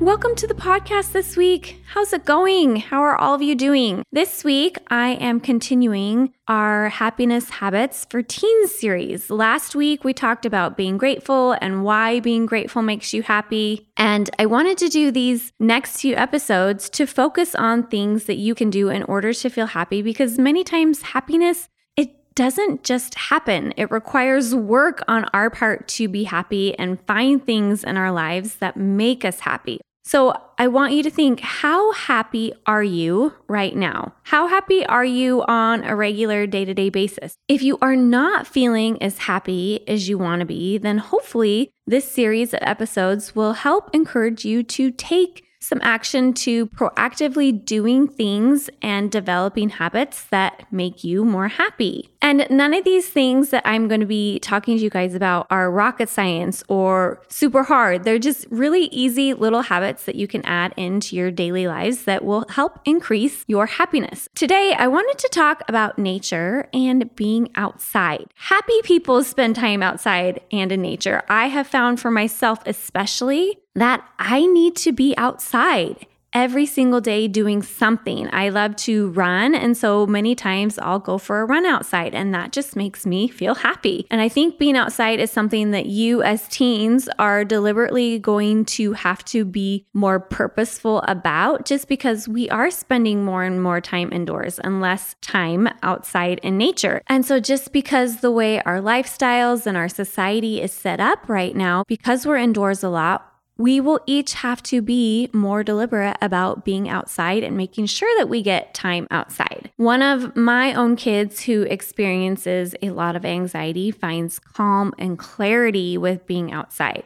Welcome to the podcast this week. How's it going? How are all of you doing? This week, I am continuing our happiness habits for teens series. Last week, we talked about being grateful and why being grateful makes you happy. And I wanted to do these next few episodes to focus on things that you can do in order to feel happy because many times happiness doesn't just happen. It requires work on our part to be happy and find things in our lives that make us happy. So I want you to think how happy are you right now? How happy are you on a regular day to day basis? If you are not feeling as happy as you want to be, then hopefully this series of episodes will help encourage you to take some action to proactively doing things and developing habits that make you more happy. And none of these things that I'm going to be talking to you guys about are rocket science or super hard. They're just really easy little habits that you can add into your daily lives that will help increase your happiness. Today, I wanted to talk about nature and being outside. Happy people spend time outside and in nature. I have found for myself, especially, that I need to be outside every single day doing something. I love to run. And so many times I'll go for a run outside, and that just makes me feel happy. And I think being outside is something that you as teens are deliberately going to have to be more purposeful about just because we are spending more and more time indoors and less time outside in nature. And so just because the way our lifestyles and our society is set up right now, because we're indoors a lot, we will each have to be more deliberate about being outside and making sure that we get time outside. One of my own kids who experiences a lot of anxiety finds calm and clarity with being outside.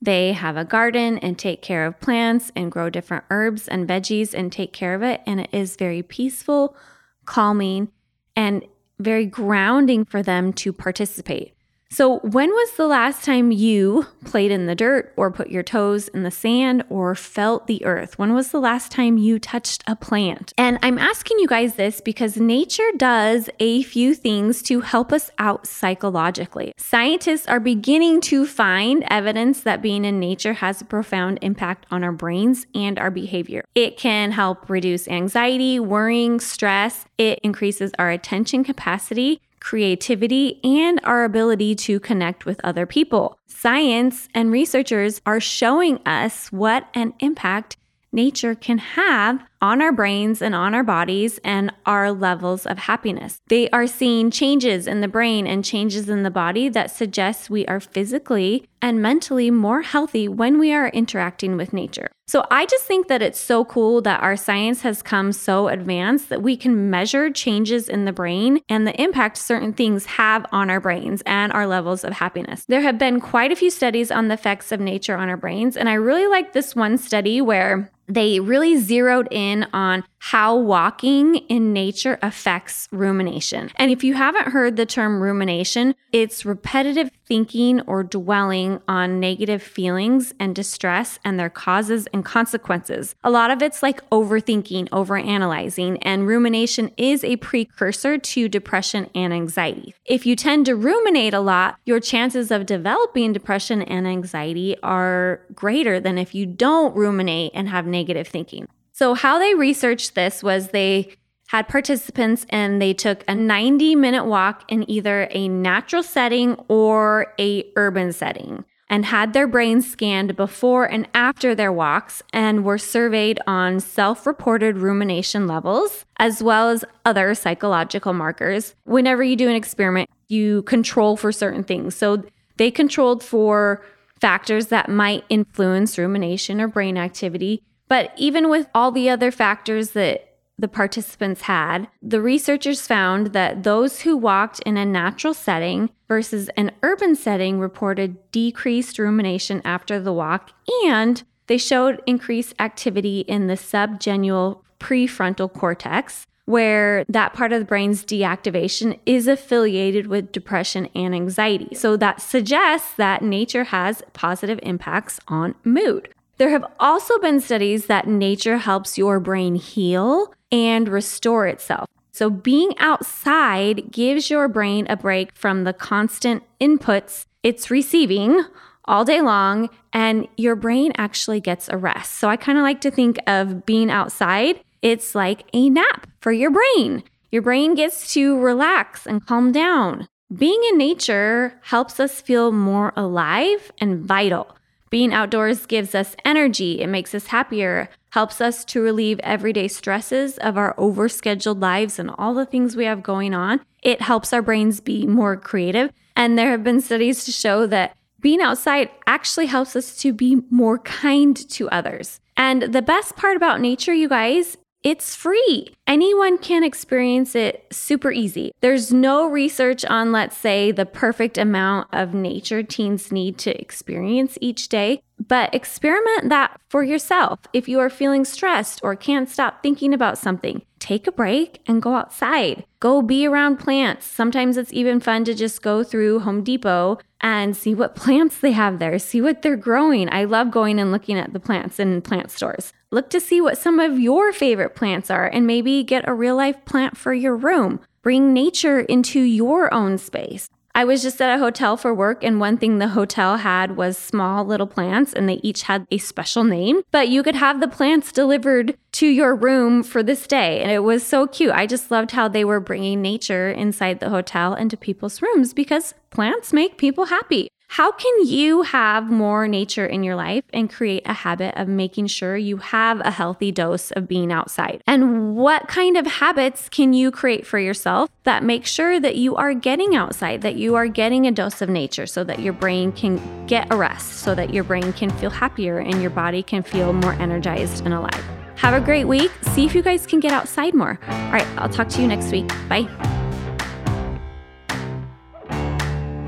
They have a garden and take care of plants and grow different herbs and veggies and take care of it. And it is very peaceful, calming, and very grounding for them to participate. So, when was the last time you played in the dirt or put your toes in the sand or felt the earth? When was the last time you touched a plant? And I'm asking you guys this because nature does a few things to help us out psychologically. Scientists are beginning to find evidence that being in nature has a profound impact on our brains and our behavior. It can help reduce anxiety, worrying, stress, it increases our attention capacity creativity, and our ability to connect with other people. Science and researchers are showing us what an impact nature can have on our brains and on our bodies and our levels of happiness. They are seeing changes in the brain and changes in the body that suggests we are physically and mentally more healthy when we are interacting with nature. So I just think that it's so cool that our science has come so advanced that we can measure changes in the brain and the impact certain things have on our brains and our levels of happiness. There have been quite a few studies on the effects of nature on our brains, and I really like this one study where they really zeroed in on how walking in nature affects rumination. And if you haven't heard the term rumination, it's repetitive thinking or dwelling on negative feelings and distress and their causes and consequences. A lot of it's like overthinking, overanalyzing, and rumination is a precursor to depression and anxiety. If you tend to ruminate a lot, your chances of developing depression and anxiety are greater than if you don't ruminate and have negative thinking. So, how they researched this was they had participants and they took a 90 minute walk in either a natural setting or a urban setting and had their brains scanned before and after their walks and were surveyed on self-reported rumination levels as well as other psychological markers. Whenever you do an experiment, you control for certain things. So they controlled for factors that might influence rumination or brain activity but even with all the other factors that the participants had, the researchers found that those who walked in a natural setting versus an urban setting reported decreased rumination after the walk and they showed increased activity in the subgenual prefrontal cortex, where that part of the brain's deactivation is affiliated with depression and anxiety. So that suggests that nature has positive impacts on mood. There have also been studies that nature helps your brain heal and restore itself. So, being outside gives your brain a break from the constant inputs it's receiving all day long, and your brain actually gets a rest. So, I kind of like to think of being outside it's like a nap for your brain. Your brain gets to relax and calm down. Being in nature helps us feel more alive and vital. Being outdoors gives us energy, it makes us happier, helps us to relieve everyday stresses of our overscheduled lives and all the things we have going on. It helps our brains be more creative. And there have been studies to show that being outside actually helps us to be more kind to others. And the best part about nature, you guys, it's free. Anyone can experience it super easy. There's no research on, let's say, the perfect amount of nature teens need to experience each day, but experiment that for yourself. If you are feeling stressed or can't stop thinking about something, take a break and go outside. Go be around plants. Sometimes it's even fun to just go through Home Depot and see what plants they have there, see what they're growing. I love going and looking at the plants in plant stores. Look to see what some of your favorite plants are and maybe get a real life plant for your room. Bring nature into your own space. I was just at a hotel for work, and one thing the hotel had was small little plants, and they each had a special name. But you could have the plants delivered to your room for this day, and it was so cute. I just loved how they were bringing nature inside the hotel into people's rooms because plants make people happy. How can you have more nature in your life and create a habit of making sure you have a healthy dose of being outside? And what kind of habits can you create for yourself that make sure that you are getting outside, that you are getting a dose of nature so that your brain can get a rest, so that your brain can feel happier and your body can feel more energized and alive? Have a great week. See if you guys can get outside more. All right, I'll talk to you next week. Bye.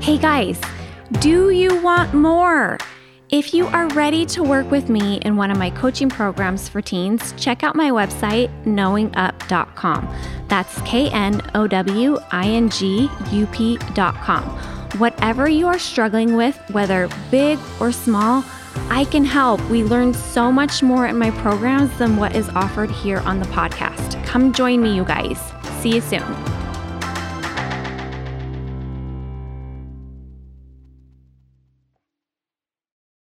Hey guys. Do you want more? If you are ready to work with me in one of my coaching programs for teens, check out my website, knowingup.com. That's K N O W I N G U P.com. Whatever you are struggling with, whether big or small, I can help. We learn so much more in my programs than what is offered here on the podcast. Come join me, you guys. See you soon.